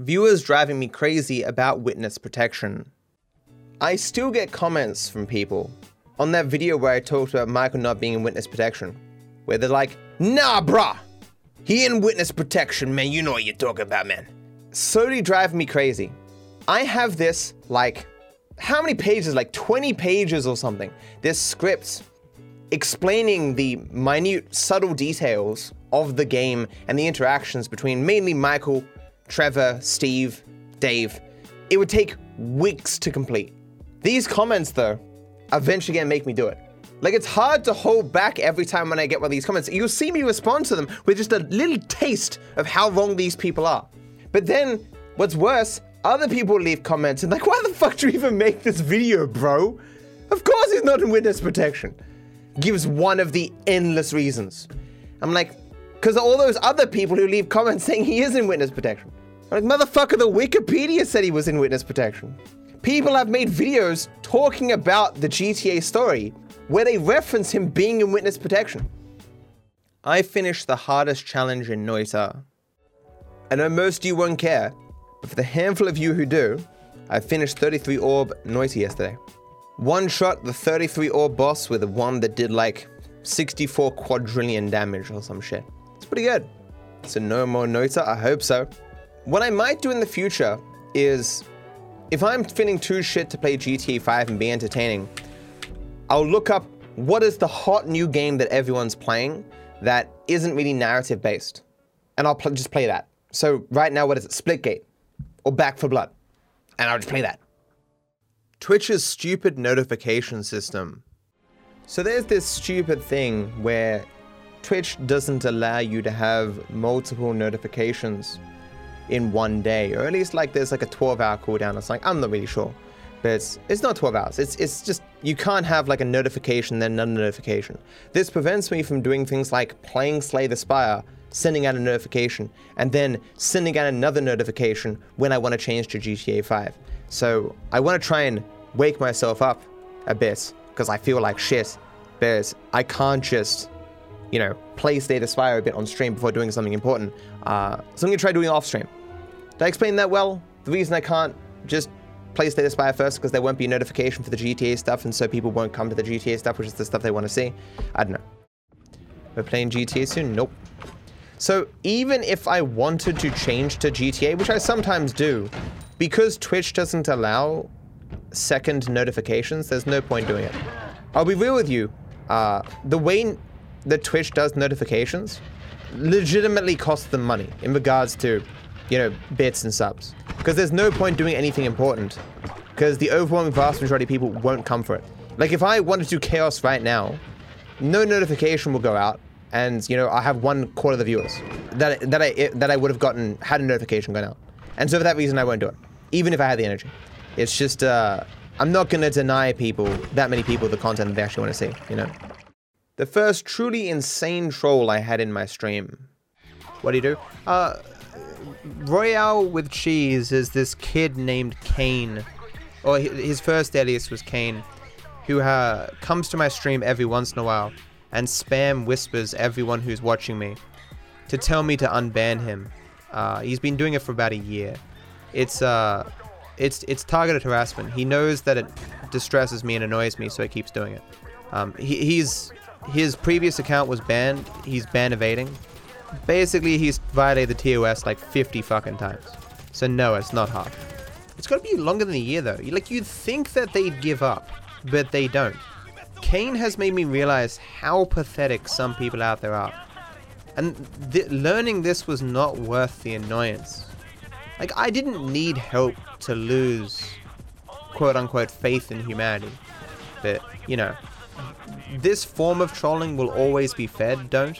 Viewers driving me crazy about witness protection. I still get comments from people on that video where I talked about Michael not being in witness protection, where they're like, nah, bruh, he in witness protection, man, you know what you're talking about, man. Slowly driving me crazy. I have this, like, how many pages? Like 20 pages or something. This script explaining the minute, subtle details of the game and the interactions between mainly Michael, Trevor, Steve, Dave. It would take weeks to complete. These comments, though, eventually gonna make me do it. Like, it's hard to hold back every time when I get one of these comments. You'll see me respond to them with just a little taste of how wrong these people are. But then, what's worse, other people leave comments and like, why the fuck do you even make this video, bro? Of course he's not in witness protection. Gives one of the endless reasons. I'm like, because all those other people who leave comments saying he is in witness protection. Like, motherfucker, the Wikipedia said he was in witness protection. People have made videos talking about the GTA story where they reference him being in witness protection. I finished the hardest challenge in Noita. I know most of you won't care, but for the handful of you who do, I finished 33 orb Noita yesterday. One shot the 33 orb boss with one that did like 64 quadrillion damage or some shit. It's pretty good. So no more Noita, I hope so. What I might do in the future is if I'm feeling too shit to play GTA 5 and be entertaining, I'll look up what is the hot new game that everyone's playing that isn't really narrative based. And I'll pl- just play that. So right now, what is it? Splitgate or Back 4 Blood. And I'll just play that. Twitch's stupid notification system. So there's this stupid thing where Twitch doesn't allow you to have multiple notifications in one day, or at least like there's like a 12 hour cooldown or something. I'm not really sure but it's, it's not 12 hours. It's, it's just, you can't have like a notification, then another notification. This prevents me from doing things like playing Slay the Spire, sending out a notification, and then sending out another notification when I want to change to GTA 5. So I want to try and wake myself up a bit, because I feel like shit, but I can't just, you know, play Slay the Spire a bit on stream before doing something important. Uh, so I'm to try doing off stream. Did I explain that well? The reason I can't just play Slay the Spire first because there won't be a notification for the GTA stuff, and so people won't come to the GTA stuff, which is the stuff they want to see. I don't know. We're playing GTA soon? Nope. So even if I wanted to change to GTA, which I sometimes do, because Twitch doesn't allow second notifications, there's no point doing it. I'll be real with you. Uh, the way that Twitch does notifications legitimately costs them money in regards to you know, bits and subs. Because there's no point doing anything important. Because the overwhelming vast majority of people won't come for it. Like if I wanted to do chaos right now, no notification will go out, and you know I have one quarter of the viewers that that I that I would have gotten had a notification gone out, and so for that reason I won't do it, even if I had the energy. It's just uh, I'm not gonna deny people that many people the content that they actually want to see. You know, the first truly insane troll I had in my stream. What do you do? Uh, Royale with cheese is this kid named Kane, or his first alias was Kane, who uh, comes to my stream every once in a while and spam whispers everyone who's watching me to tell me to unban him. Uh, he's been doing it for about a year. It's uh, it's it's targeted harassment. He knows that it distresses me and annoys me, so he keeps doing it. Um, he, he's his previous account was banned. He's ban evading, Basically, he's violated the TOS like 50 fucking times. So no, it's not hard. It's got to be longer than a year though. Like you'd think that they'd give up, but they don't. Kane has made me realize how pathetic some people out there are. And th- learning this was not worth the annoyance. Like I didn't need help to lose quote unquote faith in humanity. But, you know, this form of trolling will always be fed, don't?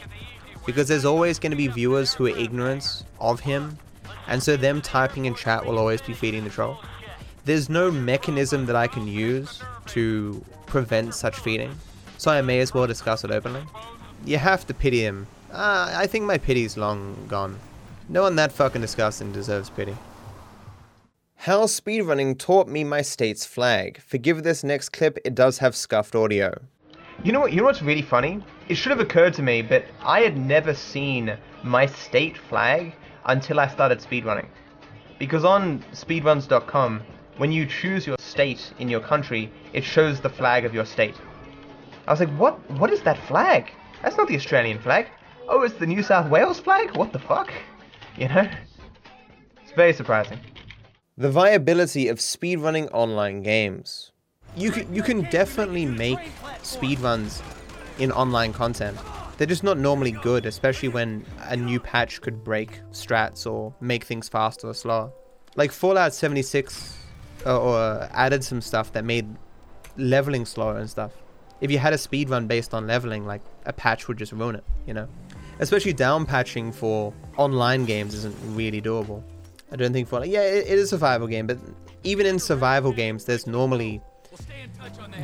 Because there's always going to be viewers who are ignorant of him, and so them typing in chat will always be feeding the troll. There's no mechanism that I can use to prevent such feeding, so I may as well discuss it openly. You have to pity him. Uh, I think my pity's long gone. No one that fucking disgusting deserves pity. How speedrunning taught me my state's flag. Forgive this next clip, it does have scuffed audio. You know what? You know what's really funny? It should have occurred to me, but I had never seen my state flag until I started speedrunning. Because on speedruns.com, when you choose your state in your country, it shows the flag of your state. I was like, what? What is that flag? That's not the Australian flag. Oh, it's the New South Wales flag? What the fuck? You know? It's very surprising. The viability of speedrunning online games. You can, you can definitely make speedruns in online content. They're just not normally good, especially when a new patch could break strats or make things faster or slower. Like Fallout 76 uh, or added some stuff that made leveling slower and stuff. If you had a speedrun based on leveling, like a patch would just ruin it, you know? Especially down patching for online games isn't really doable. I don't think Fallout, yeah, it, it is a survival game, but even in survival games, there's normally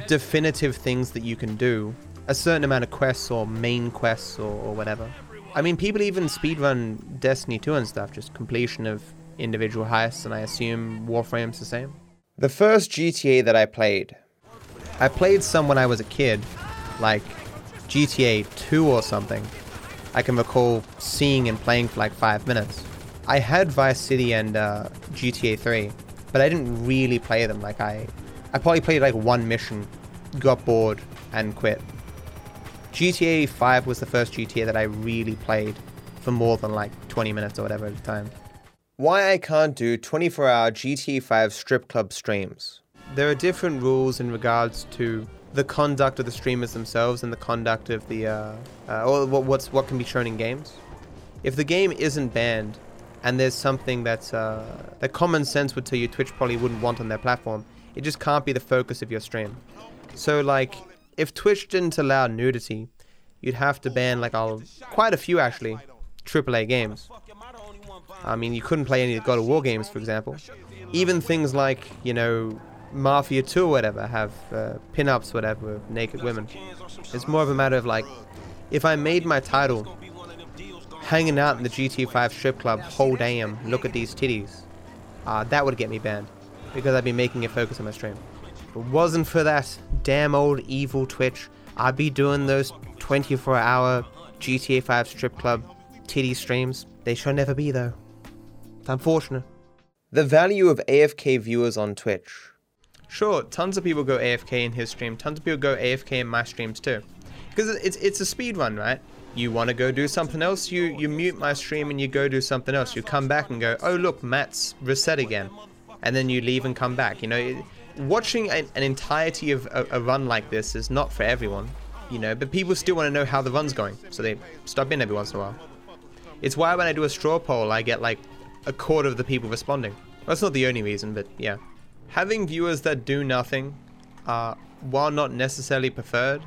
definitive things that you can do. A certain amount of quests or main quests or, or whatever. I mean, people even speedrun Destiny 2 and stuff, just completion of individual heists, and I assume Warframe's the same. The first GTA that I played, I played some when I was a kid, like GTA 2 or something. I can recall seeing and playing for like five minutes. I had Vice City and uh, GTA 3, but I didn't really play them. Like I, I probably played like one mission, got bored, and quit. GTA 5 was the first GTA that I really played for more than like 20 minutes or whatever at a time. Why I can't do 24 hour GTA 5 strip club streams. There are different rules in regards to the conduct of the streamers themselves and the conduct of the, uh, uh, or what's, what can be shown in games. If the game isn't banned and there's something that's, uh, that common sense would tell you Twitch probably wouldn't want on their platform, it just can't be the focus of your stream. So like, if Twitch didn't allow nudity, you'd have to ban like all, quite a few actually, AAA games. I mean, you couldn't play any God of War games, for example. Even things like, you know, Mafia 2 or whatever have uh, pin-ups, whatever, with naked women. It's more of a matter of like, if I made my title hanging out in the GT5 strip club, whole damn, look at these titties, uh, that would get me banned because I'd be making a focus on my stream. If it wasn't for that damn old evil Twitch, I'd be doing those 24 hour GTA 5 strip club titty streams. They shall never be though. It's unfortunate. The value of AFK viewers on Twitch. Sure, tons of people go AFK in his stream, tons of people go AFK in my streams too. Because it's it's a speed run, right? You want to go do something else, you, you mute my stream and you go do something else. You come back and go, oh look, Matt's reset again. And then you leave and come back. You know, watching an, an entirety of a, a run like this is not for everyone. You know, but people still want to know how the run's going. So they stop in every once in a while. It's why when I do a straw poll, I get like a quarter of the people responding. Well, that's not the only reason, but yeah. Having viewers that do nothing, uh, while not necessarily preferred,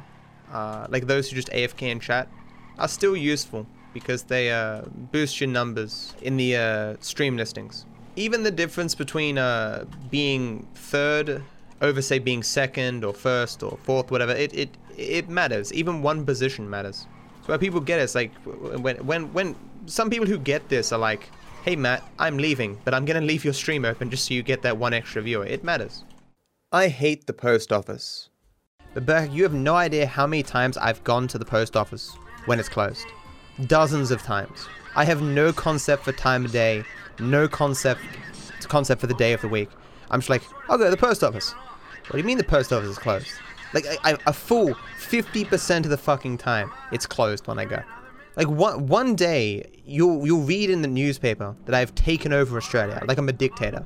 uh, like those who just AFK in chat, are still useful because they uh, boost your numbers in the uh, stream listings. Even the difference between uh, being third over, say, being second or first or fourth, whatever, it, it, it matters. Even one position matters. So where people get it, it's like when, when, when some people who get this are like, hey Matt, I'm leaving, but I'm gonna leave your stream open just so you get that one extra viewer. It matters. I hate the post office. But Burke, you have no idea how many times I've gone to the post office when it's closed. Dozens of times. I have no concept for time of day, no concept concept for the day of the week. I'm just like, I'll go to the post office. What do you mean the post office is closed? Like, I, I, a full 50% of the fucking time, it's closed when I go. Like one one day you'll you'll read in the newspaper that I've taken over Australia, like I'm a dictator.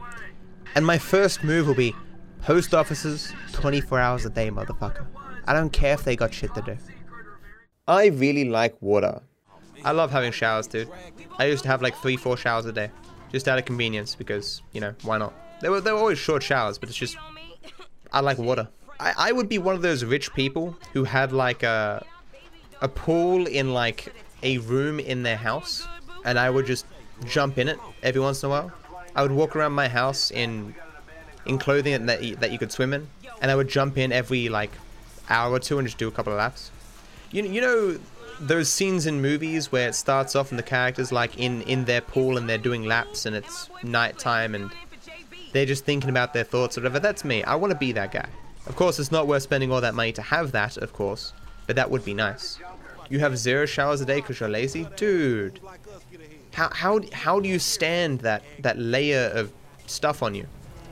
And my first move will be post offices 24 hours a day, motherfucker. I don't care if they got shit to do. I really like water. I love having showers, dude. I used to have like three, four showers a day, just out of convenience because you know why not? They were they were always short showers, but it's just I like water. I, I would be one of those rich people who had like a a pool in like a room in their house and I would just jump in it every once in a while. I would walk around my house in in clothing that you, that you could swim in, and I would jump in every like hour or two and just do a couple of laps. You you know those scenes in movies where it starts off and the characters like in in their pool and they're doing laps and it's nighttime and they're just thinking about their thoughts or whatever. That's me. I want to be that guy. Of course, it's not worth spending all that money to have that, of course, but that would be nice. You have zero showers a day because you're lazy? Dude. How, how, how do you stand that, that layer of stuff on you.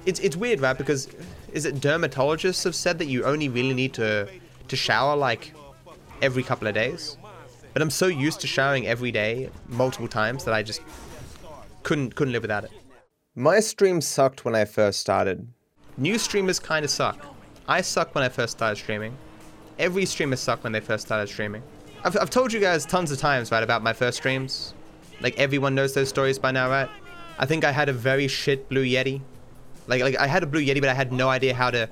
It's it's weird, right? Because is it dermatologists have said that you only really need to to shower like every couple of days? But I'm so used to showering every day, multiple times, that I just couldn't couldn't live without it. My stream sucked when I first started. New streamers kind of suck. I sucked when I first started streaming. Every streamer sucked when they first started streaming. I've, I've told you guys tons of times, right, about my first streams. Like everyone knows those stories by now, right? I think I had a very shit Blue Yeti. Like, like I had a Blue Yeti, but I had no idea how to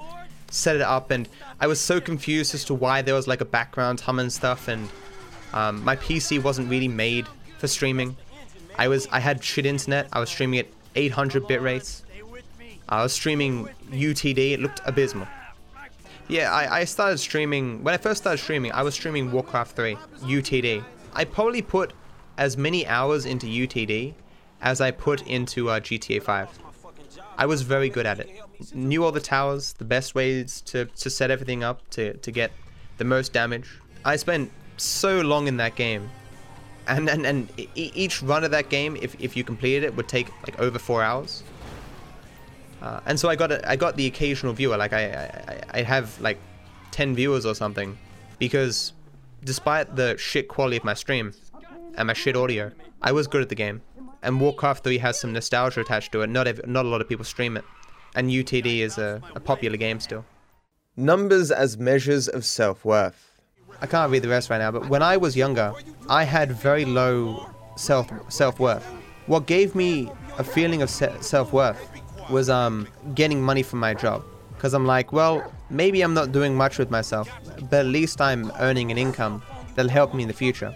set it up, and I was so confused as to why there was like a background hum and stuff, and um, my PC wasn't really made for streaming. I was I had shit internet. I was streaming at 800 bit rates. I was streaming UTD. It looked abysmal. Yeah, I, I started streaming when I first started streaming. I was streaming Warcraft 3 UTD. I probably put as many hours into UTD as I put into uh, GTA 5. I was very good at it. Knew all the towers, the best ways to, to set everything up to, to get the most damage. I spent so long in that game. And, and, and each run of that game, if, if you completed it, would take like over four hours. Uh, and so I got a, I got the occasional viewer, like I, I I have like ten viewers or something, because despite the shit quality of my stream and my shit audio, I was good at the game. And Warcraft 3 has some nostalgia attached to it. Not ev- not a lot of people stream it, and UTD is a, a popular game still. Numbers as measures of self worth. I can't read the rest right now, but when I was younger, I had very low self self worth. What gave me a feeling of se- self worth was um getting money from my job, because I'm like, well, maybe I'm not doing much with myself, but at least I'm earning an income that'll help me in the future.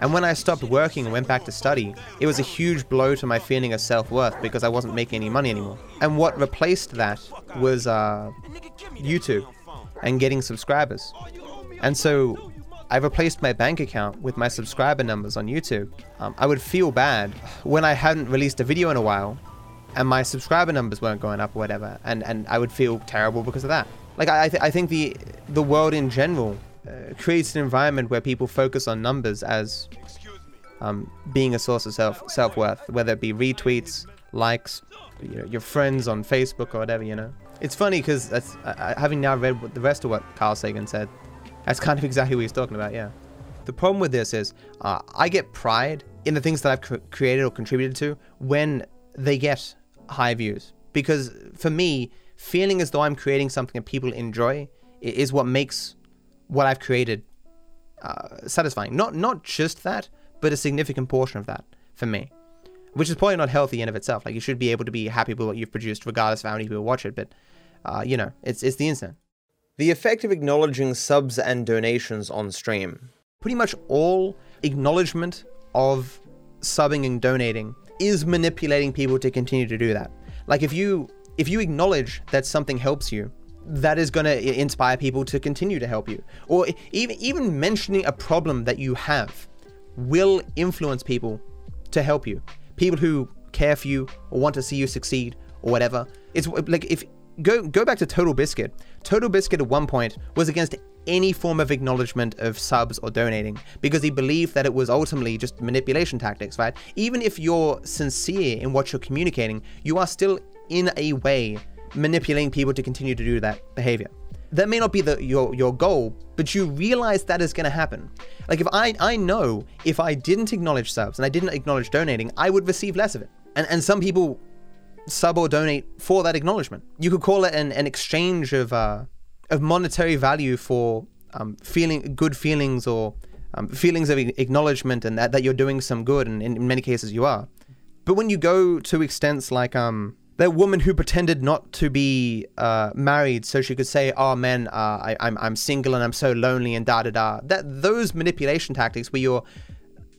And when I stopped working and went back to study, it was a huge blow to my feeling of self worth because I wasn't making any money anymore. And what replaced that was uh, YouTube and getting subscribers. And so I replaced my bank account with my subscriber numbers on YouTube. Um, I would feel bad when I hadn't released a video in a while and my subscriber numbers weren't going up or whatever, and, and I would feel terrible because of that. Like I, th- I think the the world in general uh, creates an environment where people focus on numbers as um, being a source of self self worth, whether it be retweets, likes, you know, your friends on Facebook or whatever. You know, it's funny because having now read the rest of what Carl Sagan said, that's kind of exactly what he's talking about. Yeah. The problem with this is uh, I get pride in the things that I've cr- created or contributed to when they get high views because for me, feeling as though I'm creating something that people enjoy is what makes what I've created uh, satisfying. Not not just that, but a significant portion of that for me, which is probably not healthy in of itself. Like you should be able to be happy with what you've produced, regardless of how many people watch it. But uh, you know, it's it's the internet. The effect of acknowledging subs and donations on stream. Pretty much all acknowledgement of subbing and donating is manipulating people to continue to do that. Like if you if you acknowledge that something helps you, that is going to inspire people to continue to help you. Or even even mentioning a problem that you have will influence people to help you. People who care for you or want to see you succeed or whatever. It's like if go go back to Total Biscuit. Total Biscuit at one point was against any form of acknowledgement of subs or donating because he believed that it was ultimately just manipulation tactics, right? Even if you're sincere in what you're communicating, you are still in a way manipulating people to continue to do that behavior. That may not be the your your goal, but you realize that is going to happen. Like if I I know if I didn't acknowledge subs and I didn't acknowledge donating, I would receive less of it. And and some people sub or donate for that acknowledgement. You could call it an, an exchange of uh, of monetary value for um, feeling good feelings or um, feelings of acknowledgement and that, that you're doing some good, and in many cases you are. But when you go to extents like um, that woman who pretended not to be uh, married so she could say, "Oh man, uh, I, am I'm, I'm single and I'm so lonely," and da da da. That those manipulation tactics where you're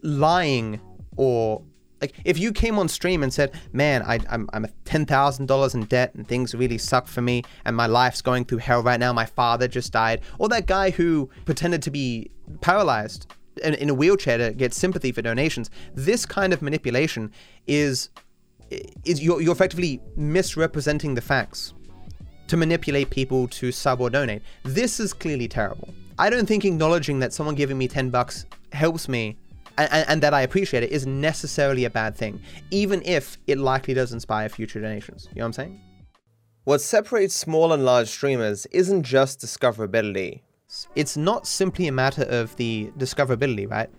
lying or like if you came on stream and said, "Man, I, I'm I'm ten thousand dollars in debt and things really suck for me and my life's going through hell right now. My father just died," or that guy who pretended to be paralyzed in, in a wheelchair to get sympathy for donations. This kind of manipulation is is you're, you're effectively misrepresenting the facts to manipulate people to sub or donate. This is clearly terrible. I don't think acknowledging that someone giving me 10 bucks helps me and, and, that I appreciate it is necessarily a bad thing, even if it likely does inspire future donations. You know what I'm saying? What separates small and large streamers isn't just discoverability. It's not simply a matter of the discoverability, right?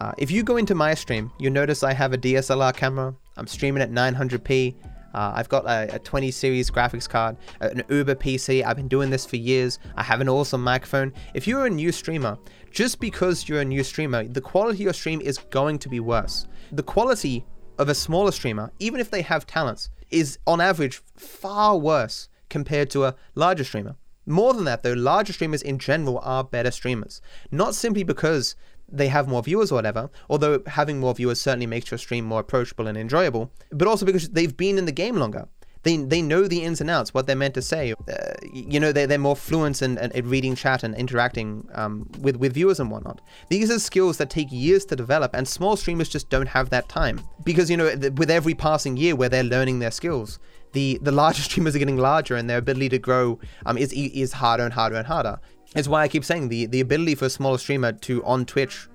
Uh, if you go into my stream, you'll notice I have a DSLR camera. I'm streaming at 900p. Uh, I've got a, a, 20 series graphics card, an Uber PC. I've been doing this for years. I have an awesome microphone. If you're a new streamer, just because you're a new streamer, the quality of your stream is going to be worse. The quality of a smaller streamer, even if they have talents, is on average far worse compared to a larger streamer. More than that, though, larger streamers in general are better streamers. Not simply because they have more viewers or whatever, although having more viewers certainly makes your stream more approachable and enjoyable, but also because they've been in the game longer. They, they know the ins and outs, what they're meant to say. Uh, you know, they're, they're more fluent in, in, in reading chat and interacting um, with, with viewers and whatnot. These are skills that take years to develop, and small streamers just don't have that time. Because, you know, with every passing year where they're learning their skills, the, the larger streamers are getting larger and their ability to grow um, is, is harder and harder and harder. It's why I keep saying the, the ability for a smaller streamer to on Twitch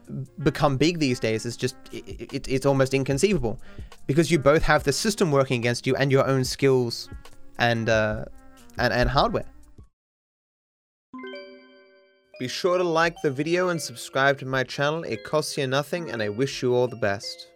become big these days is just it, it, it's almost inconceivable because you both have the system working against you and your own skills and uh, and and hardware. Be sure to like the video and subscribe to my channel. It costs you nothing and I wish you all the best.